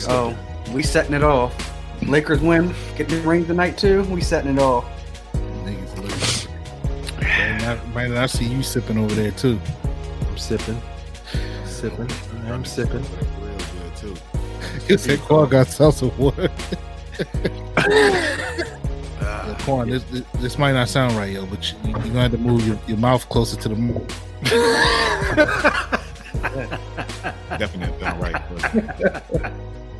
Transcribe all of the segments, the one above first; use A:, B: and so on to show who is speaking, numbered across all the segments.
A: Keep
B: Oh, we setting it off. Lakers win. Get the ring tonight too. We setting it off.
C: Niggas lose. Man, I, I see you sipping over there too.
A: I'm sipping. Sipping. I'm sipping.
D: Real good too.
C: You said Quan got salsa water. Yo, Quan, this, this, this might not sound right, yo, but you, you're gonna have to move your, your mouth closer to the moon.
D: Definitely not right. but-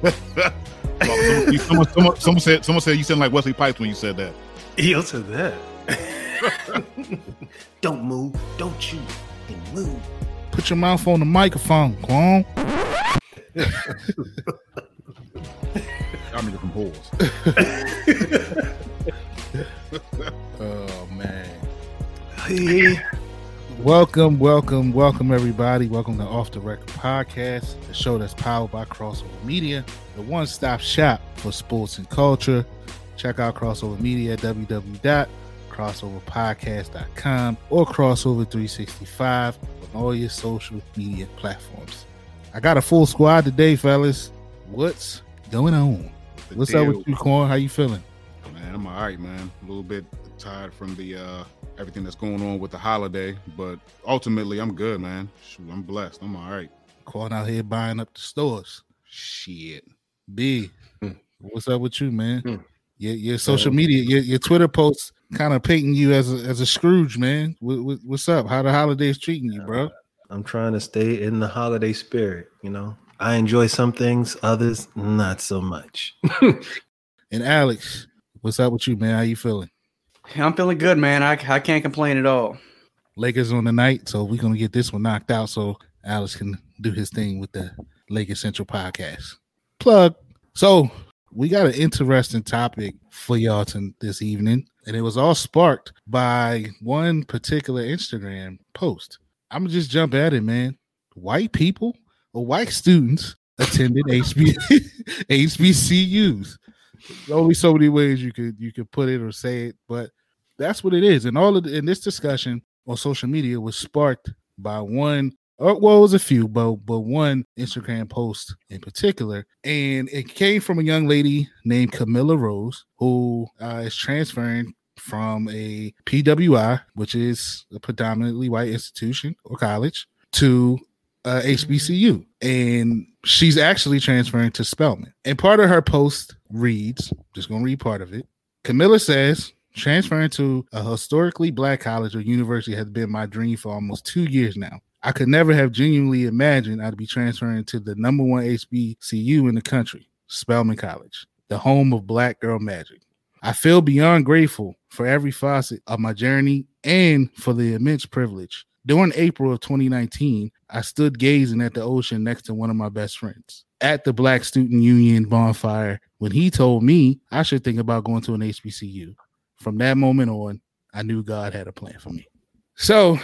D: someone, someone, someone, someone said someone said you sound like Wesley Snipes when you said that.
A: He'll to that. Don't move. Don't you move.
C: Put your mouth on the microphone, Quan.
D: I'm pause.
C: Oh man.
A: Hey.
C: Welcome, welcome, welcome, everybody. Welcome to Off the Record Podcast, the show that's powered by Crossover Media, the one stop shop for sports and culture. Check out Crossover Media at www.crossoverpodcast.com or Crossover365 on all your social media platforms. I got a full squad today, fellas. What's going on? What's up with you, Quan? How you feeling?
D: Man, I'm all right, man. A little bit tired from the uh everything that's going on with the holiday, but ultimately I'm good, man. Shoot, I'm blessed. I'm all right.
C: Calling out here buying up the stores.
D: Shit.
C: B, what's up with you, man?
A: Hmm.
C: Your, your social media, your, your Twitter posts kind of painting you as a, as a Scrooge, man. What, what, what's up? How the holidays treating you, bro?
A: I'm trying to stay in the holiday spirit, you know. I enjoy some things, others not so much.
C: And Alex, what's up with you, man? How you feeling?
B: I'm feeling good, man. I, I can't complain at all.
C: Lakers on the night, so we're gonna get this one knocked out so Alex can do his thing with the Lakers Central podcast. Plug. So we got an interesting topic for y'all to, this evening, and it was all sparked by one particular Instagram post. I'm gonna just jump at it, man. White people or white students attended HB, HBCUs. There's only so many ways you could you could put it or say it, but that's what it is. And all of the, in this discussion on social media was sparked by one or well, it was a few, but but one Instagram post in particular, and it came from a young lady named Camilla Rose who uh, is transferring from a PWI, which is a predominantly white institution or college, to uh, HBCU, and she's actually transferring to Spelman. And part of her post reads, just gonna read part of it. Camilla says, transferring to a historically black college or university has been my dream for almost two years now. I could never have genuinely imagined I'd be transferring to the number one HBCU in the country, Spelman College, the home of Black Girl Magic. I feel beyond grateful for every facet of my journey and for the immense privilege. During April of 2019, I stood gazing at the ocean next to one of my best friends at the Black Student Union bonfire when he told me I should think about going to an HBCU. From that moment on, I knew God had a plan for me. So,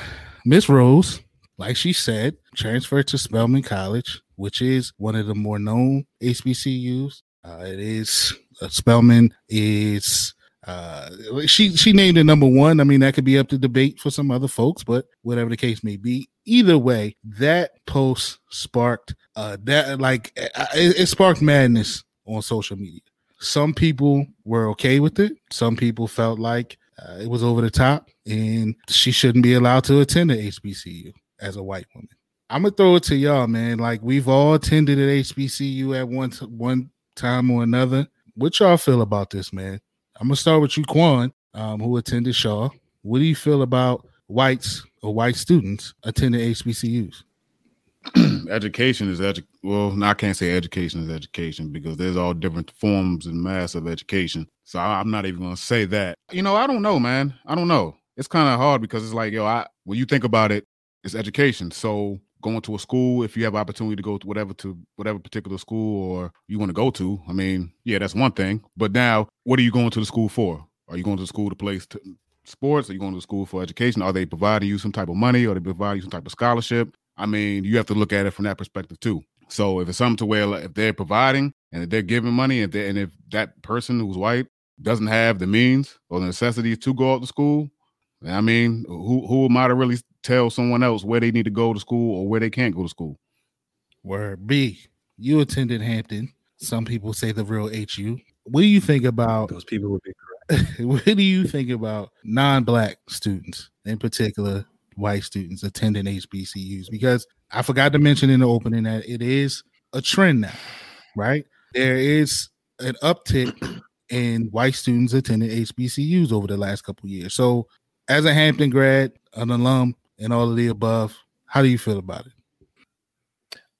C: Miss Rose, like she said, transferred to Spelman College, which is one of the more known HBCUs. Uh, it is uh, Spelman is uh, she she named it number one. I mean, that could be up to debate for some other folks, but whatever the case may be, either way, that post sparked uh that like uh, it, it sparked madness on social media. Some people were okay with it. Some people felt like uh, it was over the top, and she shouldn't be allowed to attend a HBCU as a white woman. I'm gonna throw it to y'all, man. Like we've all attended an HBCU at one t- one time or another. What y'all feel about this, man? I'm gonna start with you, Quan, um, who attended Shaw. What do you feel about whites or white students attending HBCUs?
D: education is edu- well, no, I can't say education is education because there's all different forms and mass of education. So I, I'm not even gonna say that. You know, I don't know, man. I don't know. It's kind of hard because it's like, yo, I when you think about it, it's education. So going to a school, if you have opportunity to go to whatever to whatever particular school or you want to go to, I mean, yeah, that's one thing. But now, what are you going to the school for? Are you going to the school to place st- sports? Are you going to school for education? Are they providing you some type of money? Or they providing you some type of scholarship? I mean, you have to look at it from that perspective too. So if it's something to where like, if they're providing and if they're giving money, and, and if that person who's white doesn't have the means or the necessities to go out to school, I mean, who who am I to really tell someone else where they need to go to school or where they can't go to school?
C: Word B, you attended Hampton. Some people say the real HU. What do you think about
A: Those people would be correct.
C: what do you think about non-black students, in particular white students attending HBCUs? Because I forgot to mention in the opening that it is a trend now, right? There is an uptick in white students attending HBCUs over the last couple years. So, as a Hampton grad, an alum, and all of the above, how do you feel about it?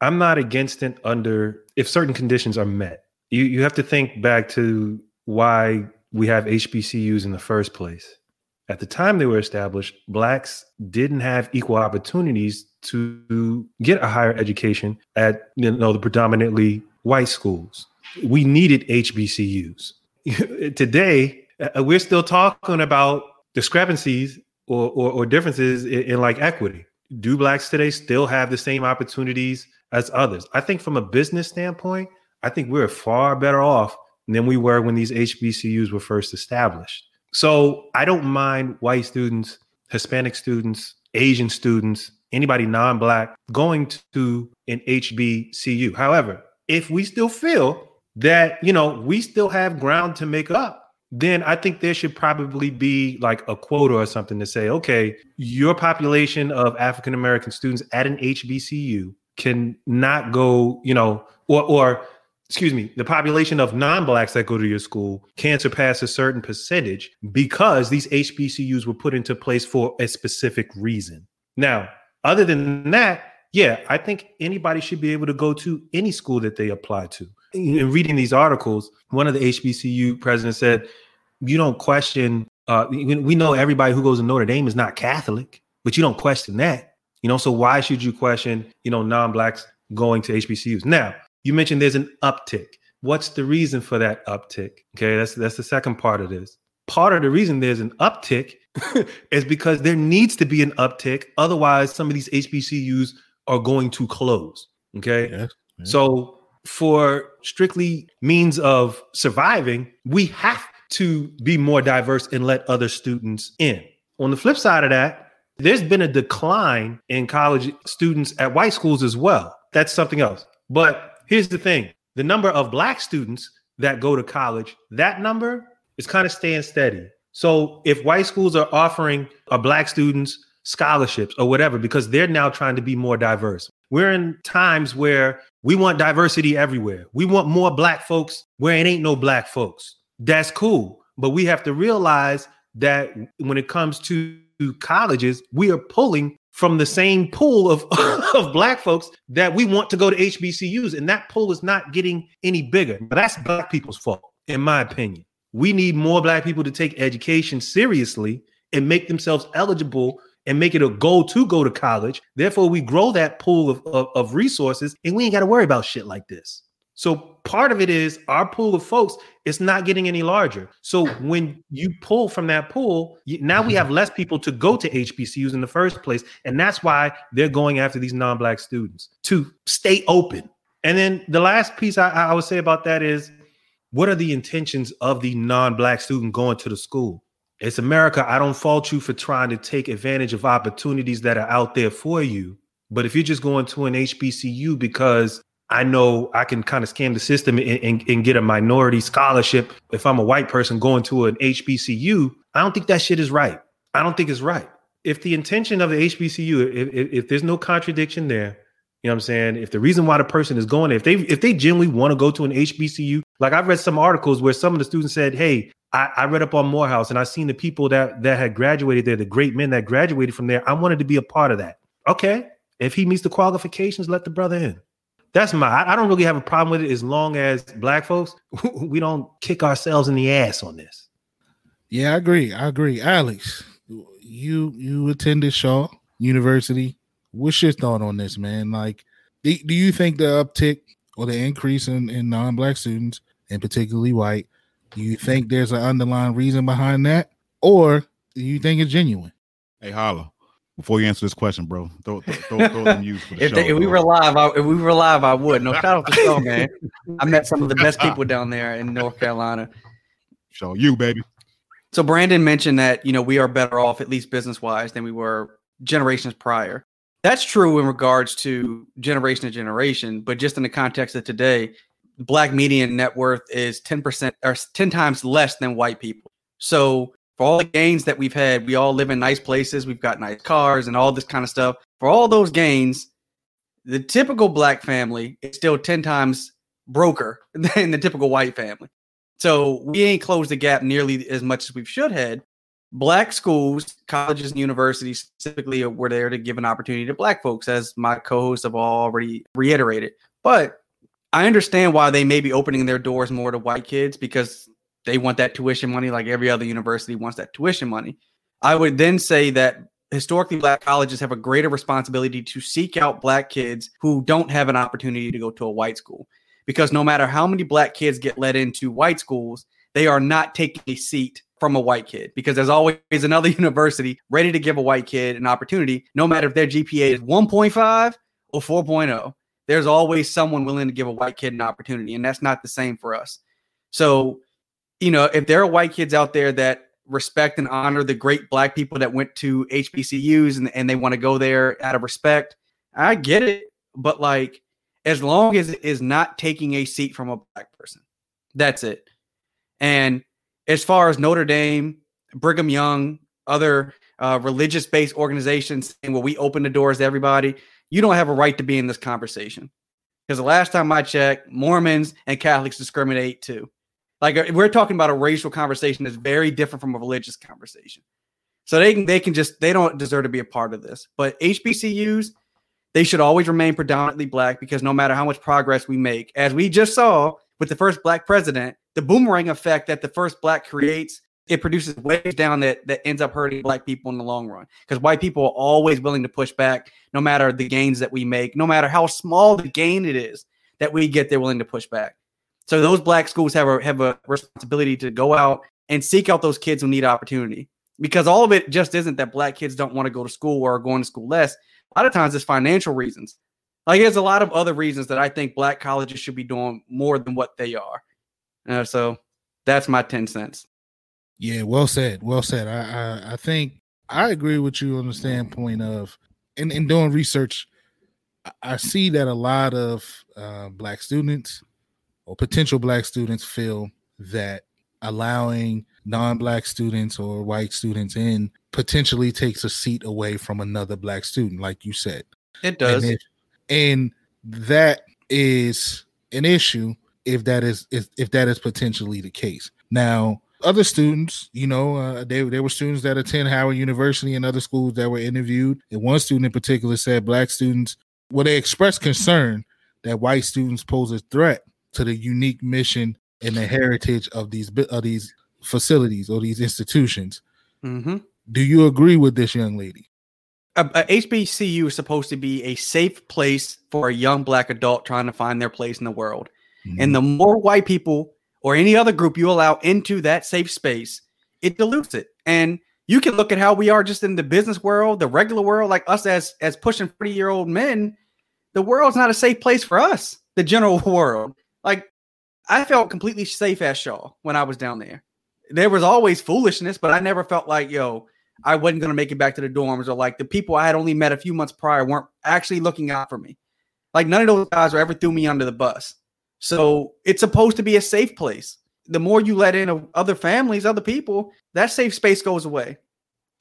A: I'm not against it under if certain conditions are met. You you have to think back to why we have HBCUs in the first place. At the time they were established, blacks didn't have equal opportunities to get a higher education at you know the predominantly white schools. We needed HBCUs. Today, uh, we're still talking about discrepancies or, or, or differences in, in like equity. Do blacks today still have the same opportunities as others? I think from a business standpoint, I think we're far better off than we were when these HBCUs were first established. So I don't mind white students, Hispanic students, Asian students, anybody non black going to an HBCU. However, if we still feel that, you know, we still have ground to make up, then I think there should probably be like a quota or something to say, okay, your population of African American students at an HBCU can not go, you know, or or excuse me, the population of non-blacks that go to your school can surpass a certain percentage because these HBCUs were put into place for a specific reason. Now, other than that, yeah, I think anybody should be able to go to any school that they apply to. In reading these articles, one of the HBCU presidents said, "You don't question. Uh, we know everybody who goes to Notre Dame is not Catholic, but you don't question that. You know, so why should you question? You know, non-blacks going to HBCUs now." You mentioned there's an uptick. What's the reason for that uptick? Okay, that's that's the second part of this. Part of the reason there's an uptick is because there needs to be an uptick. Otherwise, some of these HBCUs are going to close. Okay.
C: Yes, yes.
A: So, for strictly means of surviving, we have to be more diverse and let other students in. On the flip side of that, there's been a decline in college students at white schools as well. That's something else. But here's the thing the number of black students that go to college, that number is kind of staying steady. So if white schools are offering a black students scholarships or whatever, because they're now trying to be more diverse. We're in times where we want diversity everywhere. We want more black folks where it ain't no black folks. That's cool. But we have to realize that when it comes to colleges, we are pulling from the same pool of, of black folks that we want to go to HBCUs. And that pool is not getting any bigger. But that's black people's fault, in my opinion. We need more black people to take education seriously and make themselves eligible and make it a goal to go to college. Therefore, we grow that pool of, of, of resources and we ain't got to worry about shit like this. So part of it is our pool of folks is not getting any larger. So when you pull from that pool, now we have less people to go to HBCUs in the first place, and that's why they're going after these non-black students to stay open. And then the last piece I, I would say about that is, what are the intentions of the non-black student going to the school? It's America. I don't fault you for trying to take advantage of opportunities that are out there for you. But if you're just going to an HBCU because I know I can kind of scam the system and, and, and, get a minority scholarship. If I'm a white person going to an HBCU, I don't think that shit is right. I don't think it's right. If the intention of the HBCU, if, if, if there's no contradiction there, you know what I'm saying? If the reason why the person is going, if they if they genuinely want to go to an HBCU, like I've read some articles where some of the students said, "Hey, I, I read up on Morehouse and I seen the people that that had graduated there, the great men that graduated from there. I wanted to be a part of that." Okay, if he meets the qualifications, let the brother in that's my I, don't really have a problem with it as long as black folks we don't kick ourselves in the ass on this.
C: Yeah, I agree. I agree. Alex, you you attended Shaw University. What's your thought on this, man? Like, do, do you think the uptick or the increase in, in non-black students, and particularly white, do you think there's an underlying reason behind that? Or do you think it's genuine?
D: Hey, holla before you answer this question, bro, throw, throw, throw, throw them use for the
B: if,
D: show,
B: they, if we were live, I, if we were live, I would. No, shout out to Shaw, man. I met some of the best people down there in North Carolina.
D: Shaw U, baby.
B: So Brandon mentioned that you know we are better off, at least business wise, than we were generations prior. That's true in regards to generation to generation, but just in the context of today, black median net worth is 10% or 10 times less than white people. So for all the gains that we've had, we all live in nice places, we've got nice cars and all this kind of stuff. For all those gains, the typical black family is still 10 times broker than the typical white family. So we ain't closed the gap nearly as much as we should have. Black schools, colleges, and universities specifically were there to give an opportunity to black folks, as my co-hosts have already reiterated. But I understand why they may be opening their doors more to white kids because they want that tuition money, like every other university wants that tuition money. I would then say that historically black colleges have a greater responsibility to seek out black kids who don't have an opportunity to go to a white school. Because no matter how many black kids get let into white schools they are not taking a seat from a white kid. Because there's always another university ready to give a white kid an opportunity no matter if their gpa is 1.5 or 4.0 there's always someone willing to give a white kid an opportunity and that's not the same for us. So you know if there are white kids out there that respect and honor the great black people that went to HBCUs and, and they want to go there out of respect. I get it. But like, as long as it is not taking a seat from a black person, that's it. And as far as Notre Dame, Brigham Young, other uh, religious based organizations saying, well, we open the doors to everybody, you don't have a right to be in this conversation. Because the last time I checked, Mormons and Catholics discriminate too. Like uh, we're talking about a racial conversation that's very different from a religious conversation. So they can they can just they don't deserve to be a part of this. But HBCUs, they should always remain predominantly black because no matter how much progress we make, as we just saw with the first black president, the boomerang effect that the first black creates, it produces waves down that that ends up hurting black people in the long run. Because white people are always willing to push back, no matter the gains that we make, no matter how small the gain it is that we get, they're willing to push back. So those black schools have a have a responsibility to go out and seek out those kids who need opportunity. Because all of it just isn't that black kids don't want to go to school or are going to school less. A lot of times it's financial reasons. Like there's a lot of other reasons that I think black colleges should be doing more than what they are. Uh, so that's my 10 cents.
C: Yeah, well said. Well said. I, I, I think I agree with you on the standpoint of in, in doing research, I see that a lot of uh, black students or potential black students feel that allowing non-black students or white students in potentially takes a seat away from another black student like you said.
B: It does.
C: and, if, and that is an issue if that is if, if that is potentially the case. Now other students you know uh, they, there were students that attend howard university and other schools that were interviewed and one student in particular said black students well they expressed concern that white students pose a threat to the unique mission and the heritage of these of these facilities or these institutions.
B: Mm-hmm.
C: Do you agree with this young lady?
B: A, a HBCU is supposed to be a safe place for a young black adult trying to find their place in the world. Mm-hmm. And the more white people or any other group you allow into that safe space, it dilutes it. And you can look at how we are just in the business world, the regular world, like us as as pushing 40 year old men. The world's not a safe place for us, the general world. Like I felt completely safe at Shaw when I was down there. There was always foolishness, but I never felt like, yo, I wasn't going to make it back to the dorms or like the people I had only met a few months prior weren't actually looking out for me. Like none of those guys ever threw me under the bus. So it's supposed to be a safe place. The more you let in other families, other people, that safe space goes away.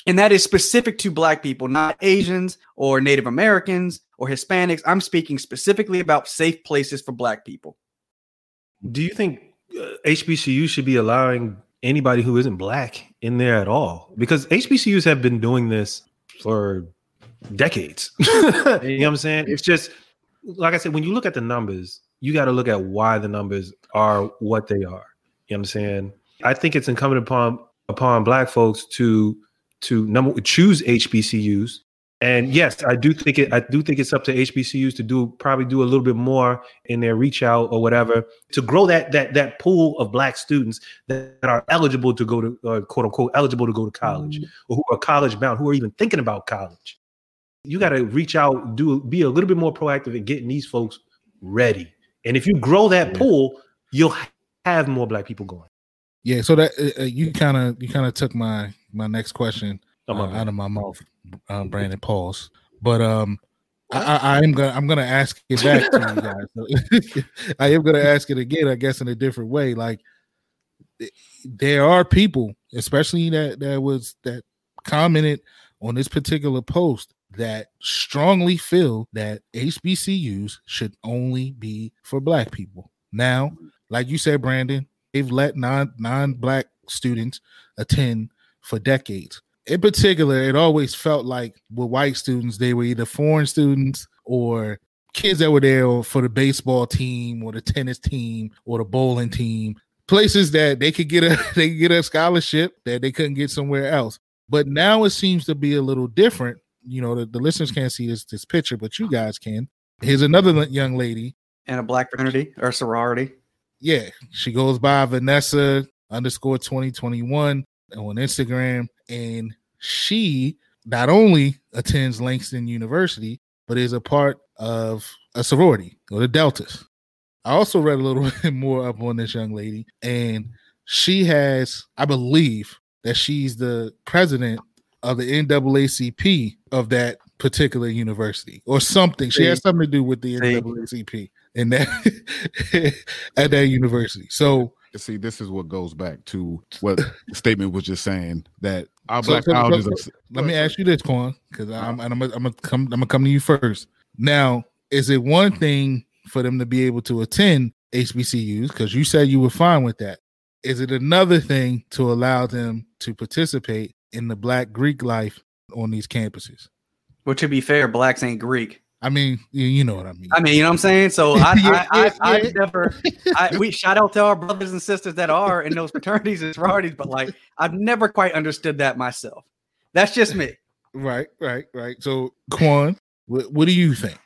B: And that is specific to Black people, not Asians or Native Americans or Hispanics. I'm speaking specifically about safe places for Black people.
A: Do you think uh, HBCU should be allowing anybody who isn't black in there at all? Because HBCUs have been doing this for decades. you know what I'm saying? It's just like I said, when you look at the numbers, you got to look at why the numbers are what they are. You know what I'm saying? I think it's incumbent upon upon black folks to to number choose HBCUs and yes, I do think it. I do think it's up to HBCUs to do probably do a little bit more in their reach out or whatever to grow that that that pool of Black students that are eligible to go to uh, quote unquote eligible to go to college mm-hmm. or who are college bound, who are even thinking about college. You got to reach out, do be a little bit more proactive in getting these folks ready. And if you grow that yeah. pool, you'll have more Black people going.
C: Yeah. So that uh, uh you kind of you kind of took my my next question uh, out of my mouth, uh, Brandon. Pauls. But um, I, I, am gonna I'm gonna ask it back to you guys. I am gonna ask it again, I guess, in a different way. Like there are people, especially that that was that commented on this particular post that strongly feel that HBCUs should only be for black people. Now, like you said, Brandon, they've let non non black students attend for decades. In particular, it always felt like with white students, they were either foreign students or kids that were there for the baseball team or the tennis team or the bowling team places that they could get a they could get a scholarship that they couldn't get somewhere else. But now it seems to be a little different. You know, the, the listeners can't see this this picture, but you guys can. Here's another young lady
B: and a black fraternity or sorority.
C: Yeah, she goes by Vanessa underscore 2021 on Instagram, and she not only attends Langston University, but is a part of a sorority or the Deltas. I also read a little bit more up on this young lady, and she has, I believe, that she's the president of the NAACP of that particular university or something. She has something to do with the NAACP in that at that university. So
D: see, this is what goes back to what the statement was just saying that our so, black so, colleges. So,
C: let me ask you this, Quan, because uh-huh. I'm, I'm, I'm gonna come. I'm gonna come to you first. Now, is it one mm-hmm. thing for them to be able to attend HBCUs because you said you were fine with that. Is it another thing to allow them to participate in the Black Greek life on these campuses?
B: Well, to be fair, blacks ain't Greek.
C: I mean, you know what I mean.
B: I mean, you know what I'm saying. So I, yeah, I, I, I, never. I, we shout out to our brothers and sisters that are in those fraternities and sororities, but like I've never quite understood that myself. That's just me.
C: Right, right, right. So, Quan, what, what do you think?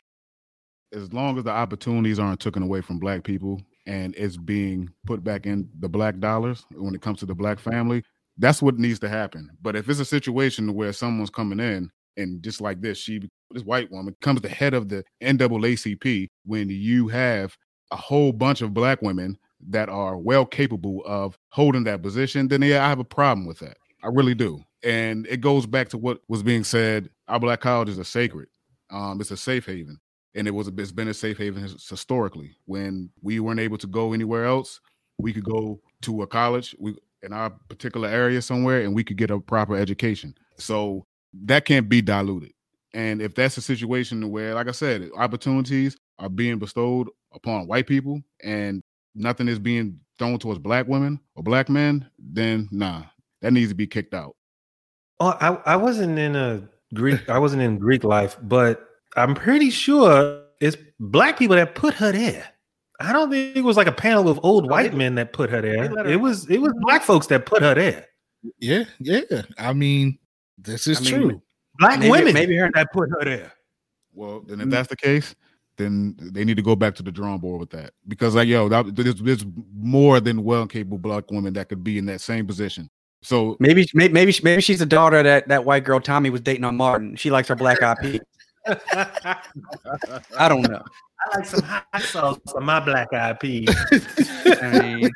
D: as long as the opportunities aren't taken away from black people and it's being put back in the black dollars when it comes to the black family, that's what needs to happen. But if it's a situation where someone's coming in and just like this, she this white woman comes the head of the NAACP when you have a whole bunch of black women that are well capable of holding that position, then yeah, I have a problem with that. I really do. And it goes back to what was being said. Our black colleges are sacred. Um, it's a safe haven and it was a, it's been a safe haven historically. When we weren't able to go anywhere else, we could go to a college we in our particular area somewhere, and we could get a proper education. So that can't be diluted. And if that's a situation where, like I said, opportunities are being bestowed upon white people and nothing is being thrown towards black women or black men, then nah, that needs to be kicked out.
A: Oh, I, I wasn't in a Greek, I wasn't in Greek life, but I'm pretty sure it's black people that put her there. I don't think it was like a panel of old white men that put her there. Her it was it was black folks that put her there.
C: Yeah, yeah. I mean, this is I mean, true.
A: Black maybe, women maybe her and that put her there.
D: Well, then if mm. that's the case, then they need to go back to the drawing board with that because like yo, that, there's, there's more than well capable black women that could be in that same position. So
B: maybe maybe maybe she's the daughter that that white girl Tommy was dating on Martin. She likes her black eyed I don't know.
A: I like some hot sauce on my black eyed peas.
B: I mean,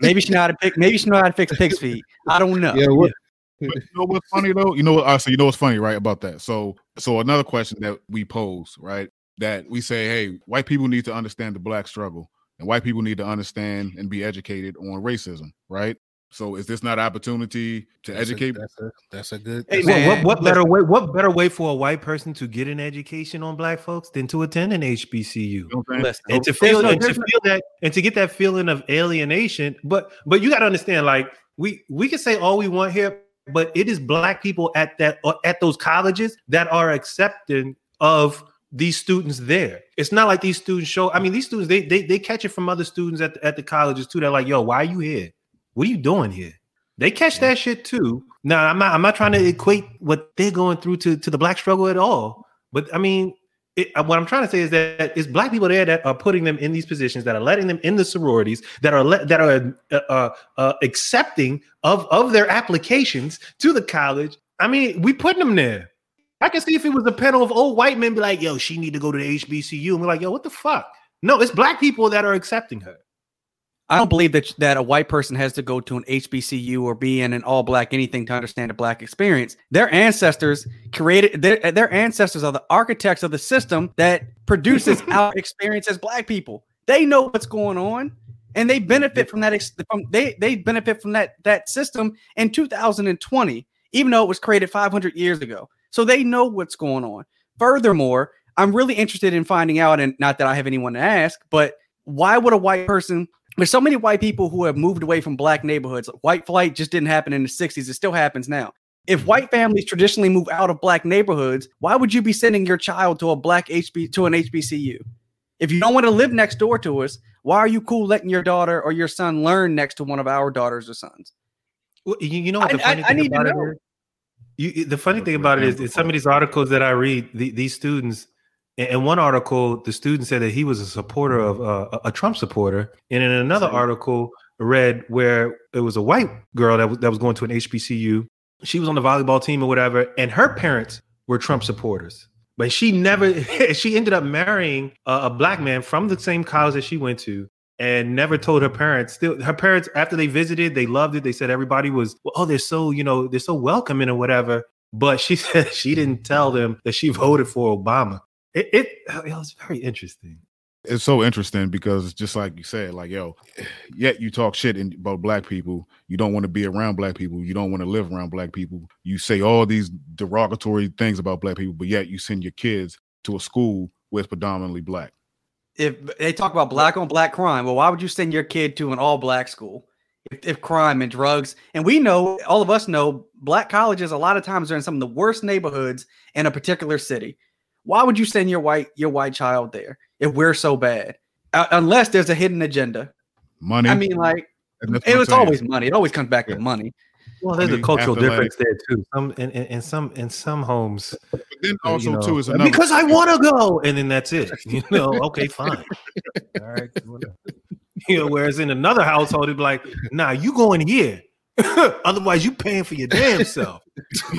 B: maybe she know how to pick. Maybe she know how to fix pig's feet. I don't know.
D: Yeah. What, you know what's funny though? You know what? Uh, so you know what's funny, right? About that. So, so another question that we pose, right? That we say, hey, white people need to understand the black struggle, and white people need to understand and be educated on racism, right? So is this not opportunity to
C: that's
D: educate?
C: A, that's, a, that's a good.
A: Hey, man, what, what, better way? What better way for a white person to get an education on black folks than to attend an HBCU and to feel no, and to feel that and to get that feeling of alienation? But but you got to understand, like we we can say all we want here, but it is black people at that uh, at those colleges that are accepting of these students there. It's not like these students show. I mean, these students they they, they catch it from other students at the, at the colleges too. They're like, "Yo, why are you here? What are you doing here? They catch that shit too. Now, I'm not. I'm not trying to equate what they're going through to to the black struggle at all. But I mean, it, uh, what I'm trying to say is that it's black people there that are putting them in these positions, that are letting them in the sororities, that are that are uh, uh, uh, accepting of of their applications to the college. I mean, we putting them there. I can see if it was a panel of old white men be like, "Yo, she need to go to the HBCU," and we're like, "Yo, what the fuck?" No, it's black people that are accepting her.
B: I don't believe that that a white person has to go to an HBCU or be in an all black anything to understand a black experience. Their ancestors created their their ancestors are the architects of the system that produces our experience as black people. They know what's going on and they benefit from that from they they benefit from that that system in 2020 even though it was created 500 years ago. So they know what's going on. Furthermore, I'm really interested in finding out and not that I have anyone to ask, but why would a white person there's so many white people who have moved away from black neighborhoods. White flight just didn't happen in the 60s. It still happens now. If white families traditionally move out of black neighborhoods, why would you be sending your child to a black HB to an HBCU? If you don't want to live next door to us, why are you cool letting your daughter or your son learn next to one of our daughters or sons?
A: Well, you, you know what the
B: I-
A: funny
B: I- I
A: thing
B: need
A: about it
B: know.
A: is? You, the funny thing about it is some of these articles that I read, the, these students, in, one article, the student said that he was a supporter of uh, a Trump supporter, and in another article, read where it was a white girl that was that was going to an HBCU. She was on the volleyball team or whatever, and her parents were Trump supporters. But she never, she ended up marrying a, a black man from the same college that she went to, and never told her parents. Still, her parents after they visited, they loved it. They said everybody was, oh, they're so you know they're so welcoming or whatever. But she said she didn't tell them that she voted for Obama. It it, oh, it was very interesting.
D: it's so interesting because just like you said, like yo, yet you talk shit in, about black people. You don't want to be around black people. You don't want to live around black people. You say all these derogatory things about black people, but yet you send your kids to a school where it's predominantly black.
B: If they talk about black on black crime, well, why would you send your kid to an all black school? If, if crime and drugs, and we know, all of us know, black colleges a lot of times are in some of the worst neighborhoods in a particular city. Why would you send your white your white child there if we're so bad? Uh, unless there's a hidden agenda.
D: Money.
B: I mean, like
D: and
B: it was always money. It always comes back
D: Yeah.
B: to money.
A: Well, there's a
D: mean,
A: cultural
D: after,
A: difference there too. Some in, in, in some in some homes,
D: But then
A: you
D: also
A: know,
D: too is another
A: because I want to go, and then that's it. You know, okay, fine. All right, you know. Whereas in another household, it'd be like, "Nah, you going here." Otherwise, you paying for your damn self.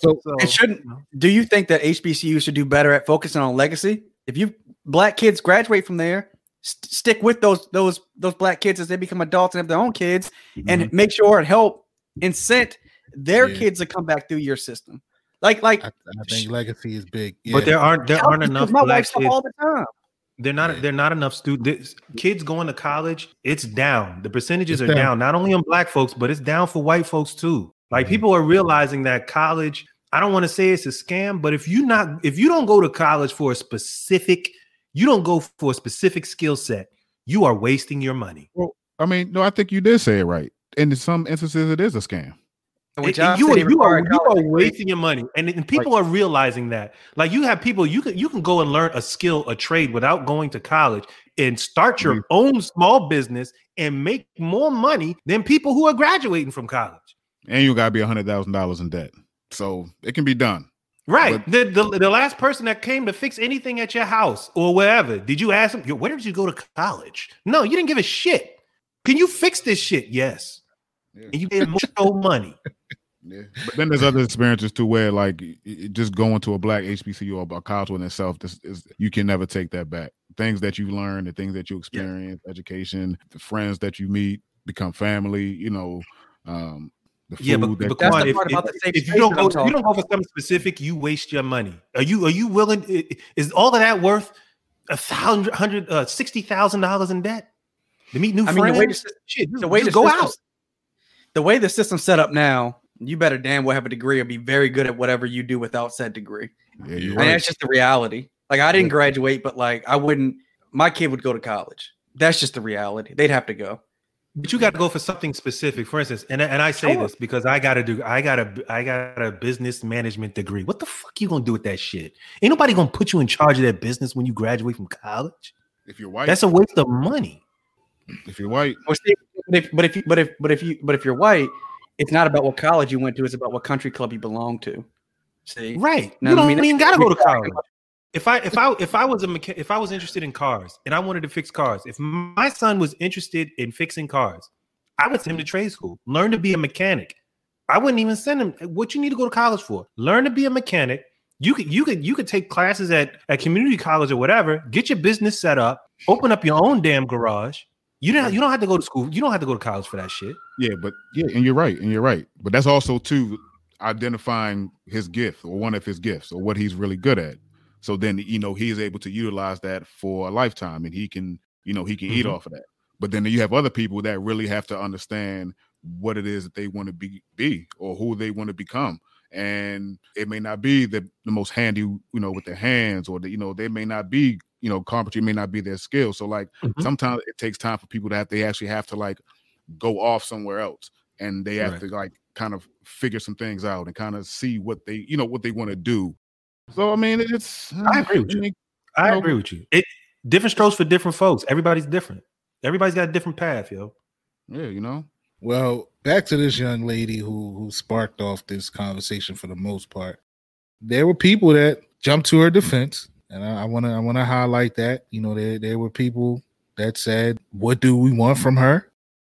C: So-
A: So,
B: It shouldn't. Do you think that HBCU should do better at focusing on legacy? If you black kids graduate from there, st- stick with those those those black kids as they become adults and have their own kids, and mm-hmm. make sure and help incent their
C: Yeah.
B: kids to come back through your system. Like like
C: I, I think legacy is big.
A: but there aren't there aren't enough black kids.
B: all the time.
A: They're not. They're not enough students. Kids going to college. It's down. The percentages
C: It's
A: are
C: down.
A: down. Not only on black folks, but it's down for white folks too. Like
C: Mhm.
A: people are realizing that college. I don't want to say it's a scam, but if you not if you don't go to college for a specific, you don't go for a specific skill set, you are wasting your money.
D: Well, I mean, no, I think you did say it right. And in some instances, it is a scam.
B: Which
A: It- it- you, are, you, are, you are wasting your money, and, and people are realizing that. Like you have people, you can you can go and learn a skill, a trade without going to college, and start your
D: Mhm.
A: own small business and make more money than people who are graduating from college.
D: And you gotta be a hundred thousand dollars in debt. So it can be done.
A: Right. The, the the last person that came to fix anything at your house or wherever, did you ask them, where did you go to college? No, you didn't give a shit. Can you fix this shit? Yes.
D: Yeah.
A: And you paid more money.
D: Yeah. But then there's other experiences too where like it- it just going to a black HBCU or a college in itself, this is you can never take that back. Things that you learn, the things that you experience, education, the friends that you meet, become family, you know, um the food
A: Yeah, but,
D: that
A: but
B: That's the part
A: if,
B: about the safe
A: if you don't go, if you don't go for something specific, you waste your money. Are you are you willing? Is all of that worth a thousand hundred uh, sixty thousand dollars in debt to meet new
B: I
A: friends?
B: mean, the way the, sys-
A: Shit,
B: the way
A: just
B: the
A: go
B: system-
A: out.
B: the way the system's set up now, you better damn well have a degree or be very good at whatever you do without said degree.
D: yeah, you're
B: And
D: right.
B: that's just the reality. Like I didn't graduate, but like I wouldn't. My kid would go to college. That's just the reality. They'd have to go.
A: But you got to go for something specific. For instance, and and I say
B: Sure.
A: this because I got to do. I got a I got a business management degree. What the fuck you gonna do with that shit? Ain't nobody gonna put you in charge of that business when you graduate from college.
D: if you're white,
A: That's a waste of money.
D: if you're white,
B: but if but if you, but if but if you but if you're white, it's not about what college you went to. It's about what country club you belong to. See,
A: Right.
B: No,
A: you don't
B: mean,
A: even gotta go to college. If I if I if I was a mecha- if I was interested in cars and I wanted to fix cars, if my son was interested in fixing cars, I would send him to trade school, learn to be a mechanic. I wouldn't even send him what you need to go to college for. Learn to be a mechanic. You could you could you could take classes at at community college or whatever. Get your business set up. Open up your own damn garage. You don't you don't have to go to school. You don't have to go to college for that shit.
D: Yeah, but yeah, and you're right, and you're right. But that's also too identifying his gift or one of his gifts or what he's really good at. So then you know he's able to utilize that for a lifetime, and he can you know he can eat
A: Mhm.
D: off of that. But then you have other people that really have to understand what it is that they want to be be or who they want to become. And it may not be the, the most handy, you know, with their hands, or the, you know, they may not be, you know, carpentry may not be their skill. So like
A: Mhm.
D: sometimes it takes time for people to have they actually have to like go off somewhere else and they have
A: Right.
D: to like kind of figure some things out and kind of see what they, you know, what they want to do. So I mean, it's
A: I agree with you.
D: mean,
A: I
D: No.
A: agree with you. It different strokes for different folks. Everybody's different. Everybody's got a different path, yo.
D: yeah, you know,
C: Well, back to this young lady who who sparked off this conversation for the most part. There were people that jumped to her defense, and I want to I want to highlight that. You know, there there were people that said, "What do we want from her?"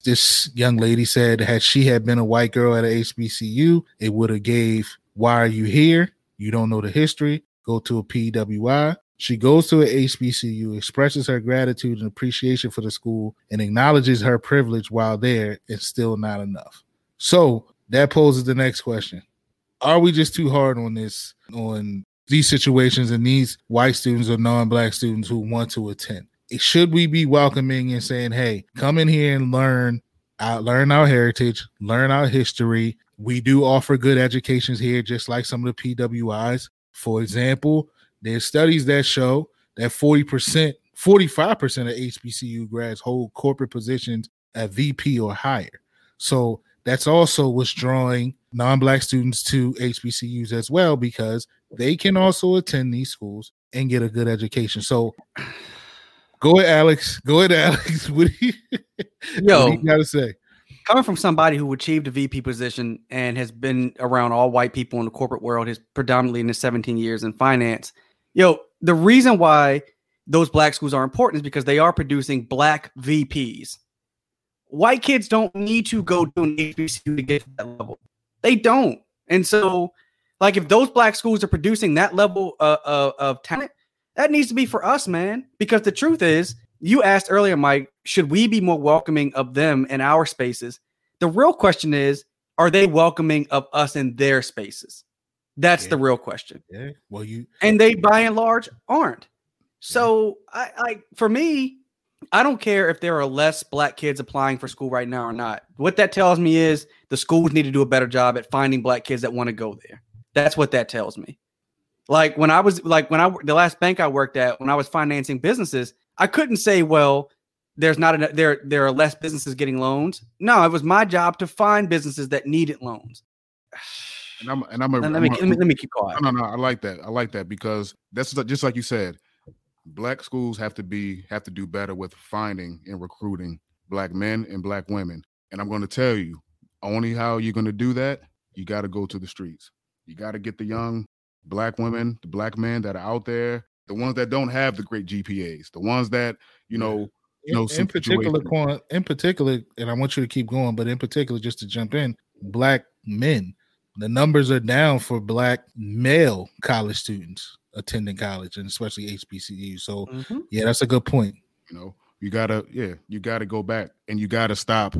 C: This young lady said, "Had she had been a white girl at a HBCU, it would have gave, "Why are you here? You don't know the history. Go to a PWI." She goes to a HBCU, expresses her gratitude and appreciation for the school, and acknowledges her privilege while there. It's still not enough. So that poses the next question: Are we just too hard on this, on these situations and these white students or non-black students who want to attend? Should we be welcoming and saying, "Hey, come in here and learn, uh, learn our heritage, learn our history"? We do offer good educations here, just like some of the PWIs. For example, there's studies that show that 40%, 45% of HBCU grads hold corporate positions at VP or higher. So that's also what's drawing non-black students to HBCUs as well because they can also attend these schools and get a good education. So go ahead, Alex. Go ahead, Alex. What do you,
B: Yo.
C: what you gotta say?
B: coming from somebody who achieved a VP position and has been around all white people in the corporate world, his predominantly in his 17 years in finance. Yo, the reason why those black schools are important is because they are producing black VPs. White kids don't need to go to an HBCU to get to that level. They don't. And so, like, if those black schools are producing that level uh, uh, of talent, that needs to be for us, man. Because the truth is, you asked earlier, Mike, should we be more welcoming of them in our spaces? The real question is, are they welcoming of us in their spaces? That's the real question.
C: Yeah. Well, you
B: And they by and large aren't. So I, I for me, I don't care if there are less black kids applying for school right now or not. What that tells me is the schools need to do a better job at finding black kids that want to go there. That's what that tells me. Like when I was like when I the last bank I worked at when I was financing businesses, I couldn't say, well, there's not enough there there are less businesses getting loans. No, it was my job to find businesses that needed loans.
D: and I'm and I'm a,
B: Let
D: I'm
B: me,
D: a-
B: let me let me keep quiet.
D: No, no, no. I like that. I like that because that's just- just like you said. Black schools have to be have to do better with finding and recruiting black men and black women. And I'm going to tell you, only how you're going to do that, you got to go to the streets. You got to get the young black women, the black men that are out there, the ones that don't have the great GPAs, the ones that you know, you know,
C: in, in particular, Quan, in particular, and I want you to keep going, but in particular, just to jump in, black men, the numbers are down for black male college students attending college, and especially HBCU. So,
B: Mhm.
C: yeah, that's a good point.
D: you know you gotta yeah you gotta go back and you gotta stop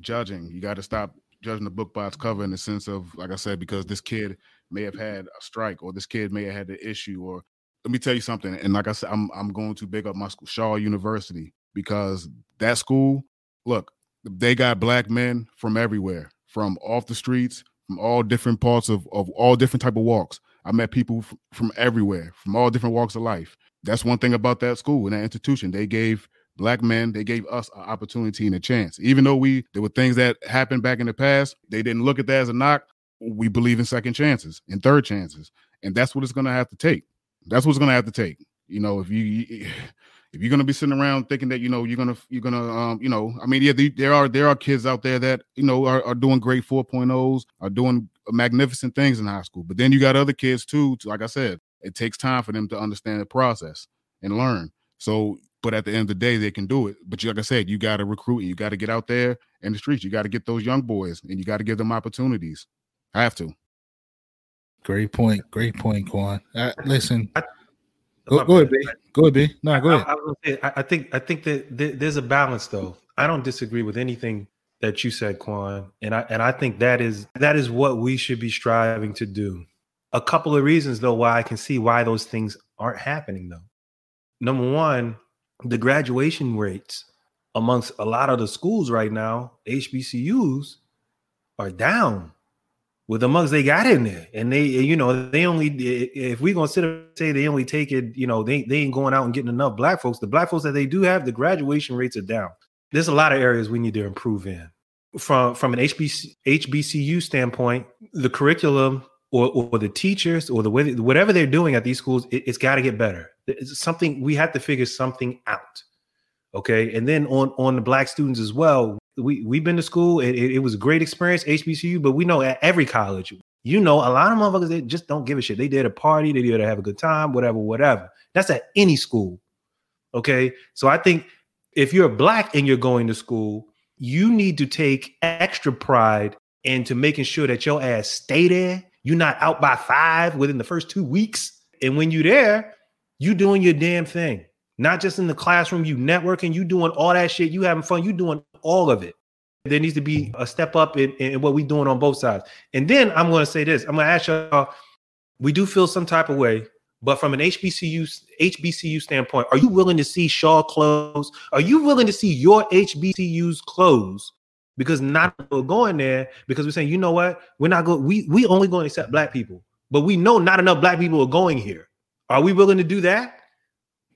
D: judging you gotta stop judging the book by its cover in the sense of like i said because this kid may have had a strike or this kid may have had an issue or let me tell you something and like i said i'm, I'm going to big up my school shaw university because that school look they got black men from everywhere from off the streets from all different parts of, of all different type of walks i met people from everywhere from all different walks of life that's one thing about that school and that institution. They gave black men, they gave us an opportunity and a chance. Even though we there were things that happened back in the past, they didn't look at that as a knock. We believe in second chances and third chances, and that's what it's going to have to take. That's what it's going to have to take. You know, if you if you're going to be sitting around thinking that you know you're going to you're going to um you know, I mean, yeah, the- there are there are kids out there that you know are, are doing great 4.0s, are doing magnificent things in high school, but then you got other kids too. Like I said, it takes time for them to understand the process and learn. So, but at the end of the day, they can do it. But you, like I said, you got to recruit and you got to get out there in the streets. You got to get those young boys and you got to give them opportunities. I have to.
C: Great point. Great point, Quan. Uh, listen,
A: I-
C: go,
A: My
C: go ahead. B. Go ahead, B. No, go
A: I,
C: ahead.
A: I was gonna say, I, I think I think that th- there's a balance though. I don't disagree with anything that you said, Quan, and I and I think that is that is what we should be striving to do. A couple of reasons though why I can see why those things aren't happening though. Number one, the graduation rates amongst a lot of the schools right now, HBCUs, are down with the mugs they got in there. And they, you know, they only if we're gonna sit and say they only take it, you know, they, they ain't going out and getting enough black folks. The black folks that they do have, the graduation rates are down. There's a lot of areas we need to improve in. From from an HBC, HBCU standpoint, the curriculum or, or the teachers or the way whatever they're doing at these schools, it, has got to get better. It's something we have to figure something out. Okay, and then on on the black students as well, we we've been to school. It, it, it, was a great experience, HBCU, but we know at every college, you know, a lot of motherfuckers they just don't give a shit. They did a party, they did to have a good time, whatever, whatever. That's at any school. Okay, so I think if you're black and you're going to school, you need to take extra pride into making sure that your ass stay there. You're not out by five within the first two weeks, and when you're there, you doing your damn thing. Not just in the classroom, you networking, you doing all that shit, you having fun, you doing all of it. There needs to be a step up in, in what we're doing on both sides. And then I'm going to say this I'm going to ask y'all, we do feel some type of way, but from an HBCU HBCU standpoint, are you willing to see Shaw close? Are you willing to see your HBCUs close? Because not going there because we're saying, you know what, we're not going. We we only going to accept black people, but we know not enough black people are going here. Are we willing to do that?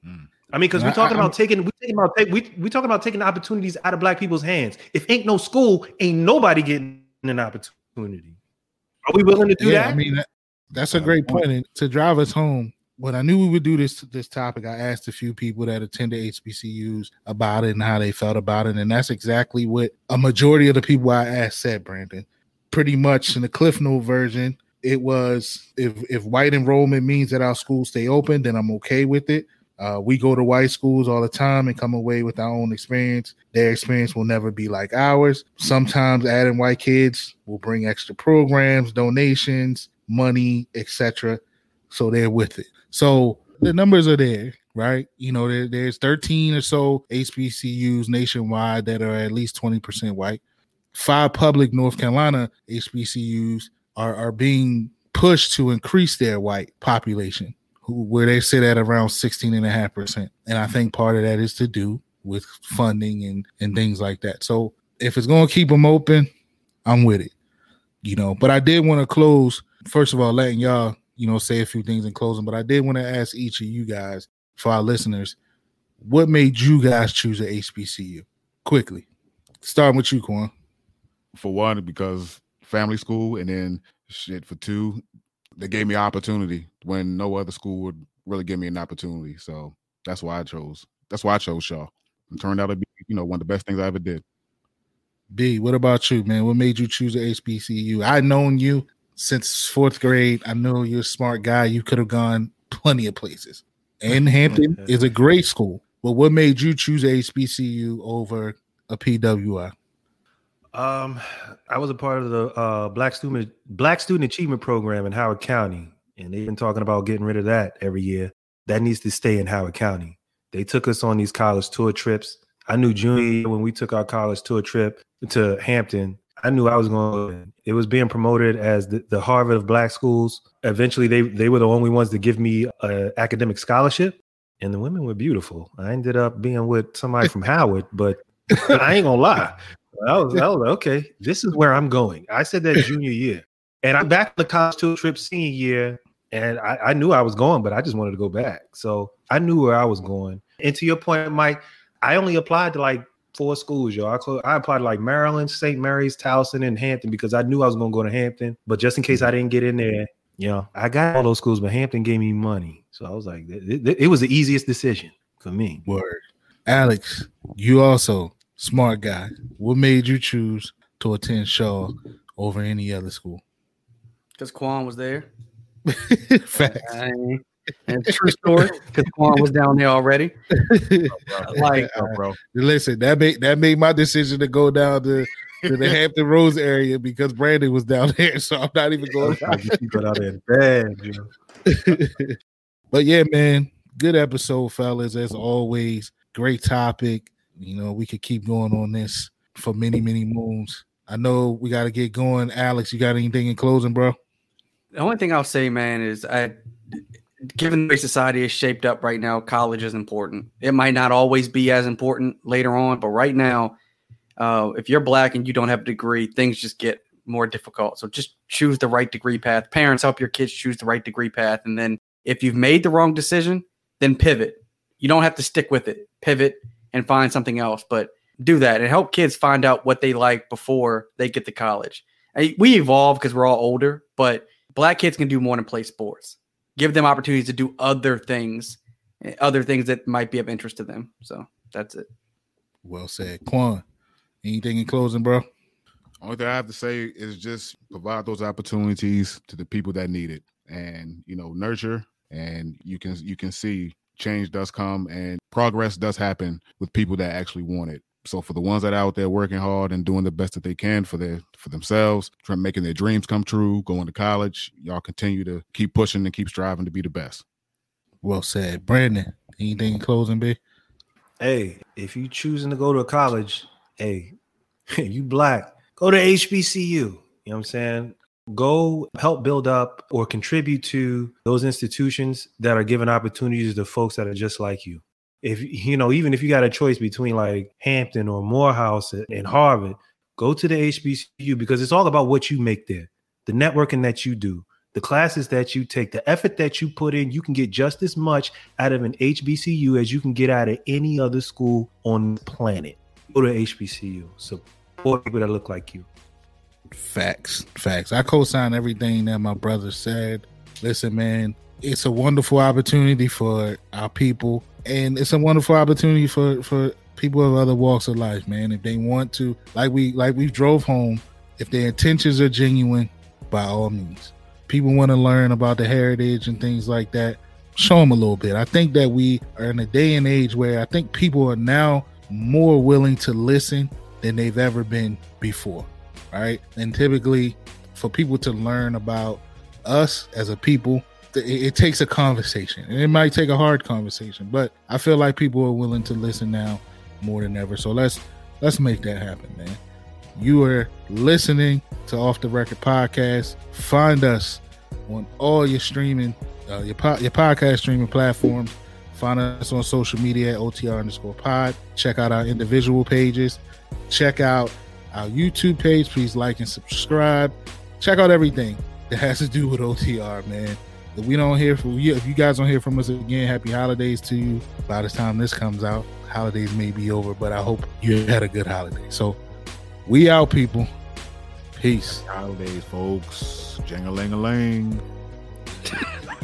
A: Mm. I mean, because we're talking I, about taking we talking about take, we we talking about taking opportunities out of black people's hands. If ain't no school, ain't nobody getting an opportunity. Are we willing to do yeah, that?
C: I mean, that, that's a great point. And to drive us home, when I knew we would do this this topic, I asked a few people that attended HBCUs about it and how they felt about it, and that's exactly what a majority of the people I asked said. Brandon, pretty much in the Cliff Note version, it was if if white enrollment means that our schools stay open, then I'm okay with it. Uh, we go to white schools all the time and come away with our own experience. Their experience will never be like ours. Sometimes adding white kids will bring extra programs, donations, money, etc. So they're with it. So the numbers are there, right? You know, there, there's 13 or so HBCUs nationwide that are at least 20% white. Five public North Carolina HBCUs are, are being pushed to increase their white population where they sit at around 16 and a half percent. And I think part of that is to do with funding and, and things like that. So if it's going to keep them open, I'm with it, you know, but I did want to close, first of all, letting y'all, you know, say a few things in closing, but I did want to ask each of you guys for our listeners, what made you guys choose a HBCU quickly? Starting with you, Quan.
D: For one, because family school, and then shit for two, they gave me opportunity when no other school would really give me an opportunity. So that's why I chose. That's why I chose Shaw. It turned out to be, you know, one of the best things I ever did.
C: B, what about you, man? What made you choose a HBCU? I known you since fourth grade. I know you're a smart guy. You could have gone plenty of places. And Hampton is a great school. But what made you choose a HBCU over a PWI?
A: Um, I was a part of the uh, Black Student Black Student Achievement Program in Howard County, and they've been talking about getting rid of that every year. That needs to stay in Howard County. They took us on these college tour trips. I knew junior when we took our college tour trip to Hampton. I knew I was going. It was being promoted as the, the Harvard of Black schools. Eventually, they they were the only ones to give me an academic scholarship, and the women were beautiful. I ended up being with somebody from Howard, but I ain't gonna lie. I was, I was okay, this is where I'm going. I said that junior year. And I'm back on the college tour trip senior year. And I, I, knew I was going, but I just wanted to go back. So I knew where I was going. And to your point, Mike, I only applied to like four schools, yo. I, cl- I applied to like Maryland, St. Mary's, Towson, and Hampton because I knew I was going to go to Hampton. But just in case I mm-hmm. didn't get in there, you know, I got all those schools, but Hampton gave me money. So I was like, it, it, it was the easiest decision for me.
C: Word. Alex, you also smart guy. What made you choose to attend Shaw over any other school?
B: Because Quan was there. Facts. and true story, because Quan was down there already.
C: like, oh, bro. Listen, that made that made my decision to go down to, to the Hampton Roads area because Brandon was down there, so I'm not even going. to out there bad, you know. but yeah, man, good episode, fellas. As always, great topic You know, we could keep going on this for many, many moons. I know we got to get going. Alex, you got anything in closing, bro?
B: The only thing I'll say, man, is I, given the way society is shaped up right now, college is important. It might not always be as important later on, but right now, uh, if you're black and you don't have a degree, things just get more difficult. So just choose the right degree path. Parents help your kids choose the right degree path. And then if you've made the wrong decision, then pivot. You don't have to stick with it. Pivot and find something else, but do that and help kids find out what they like before they get to college. We evolve because we're all older, but black kids can do more than play sports. Give them opportunities to do other things, eh, other things that might be of interest to them. So that's it.
C: Well said. Quan, anything in closing, bro?
D: Only thing I have to say is just provide those opportunities to the people that need it, and you know, nurture, and you can you can see change does come and progress does happen with people that actually want it. So for the ones that are out there working hard and doing the best that they can for their for themselves, trying making their dreams come true, going to college, y'all continue to keep pushing and keep striving to be the best.
C: Well said. Brandon, anything in closing, B?
A: Hey, if you choosing to go to a college, hey, you black, go to HBCU. You know what I'm saying? Go help build up or contribute to those institutions that are giving opportunities to folks that are just like you. If you know, even if you got a choice between like Hampton or Morehouse and Harvard, go to the HBCU because it's all about what you make there, the networking that you do, the classes that you take, the effort that you put in. You can get just as much out of an HBCU as you can get out of any other school on the planet. Go to HBCU. Support people that look like you.
C: Facts, facts. I co-sign everything that my brother said. Listen, man, it's a wonderful opportunity for our people, and it's a wonderful opportunity for for people of other walks of life, man. If they want to, like we like we drove home, if their intentions are genuine, by all means. People want to learn about the heritage and things like that. Show them a little bit. I think that we are in a day and age where I think people are now more willing to listen than they've ever been before right? And typically, for people to learn about us as a people, it, it, takes a conversation, and it might take a hard conversation. But I feel like people are willing to listen now more than ever. So let's let's make that happen, man. You are listening to Off the Record podcast. Find us on all your streaming, uh, your po- your podcast streaming platforms. Find us on social media at OTR underscore pod. Check out our individual pages. Check out our YouTube page. Please like and subscribe. Check out everything that has to do with OTR, man. If we don't hear from you, if you guys don't hear from us again, happy holidays to you. By the time this comes out, holidays may be over, but I hope you had a good holiday. So we out, people. Peace.
D: Holidays, folks. Jing-a-ling-a-ling.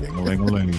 E: you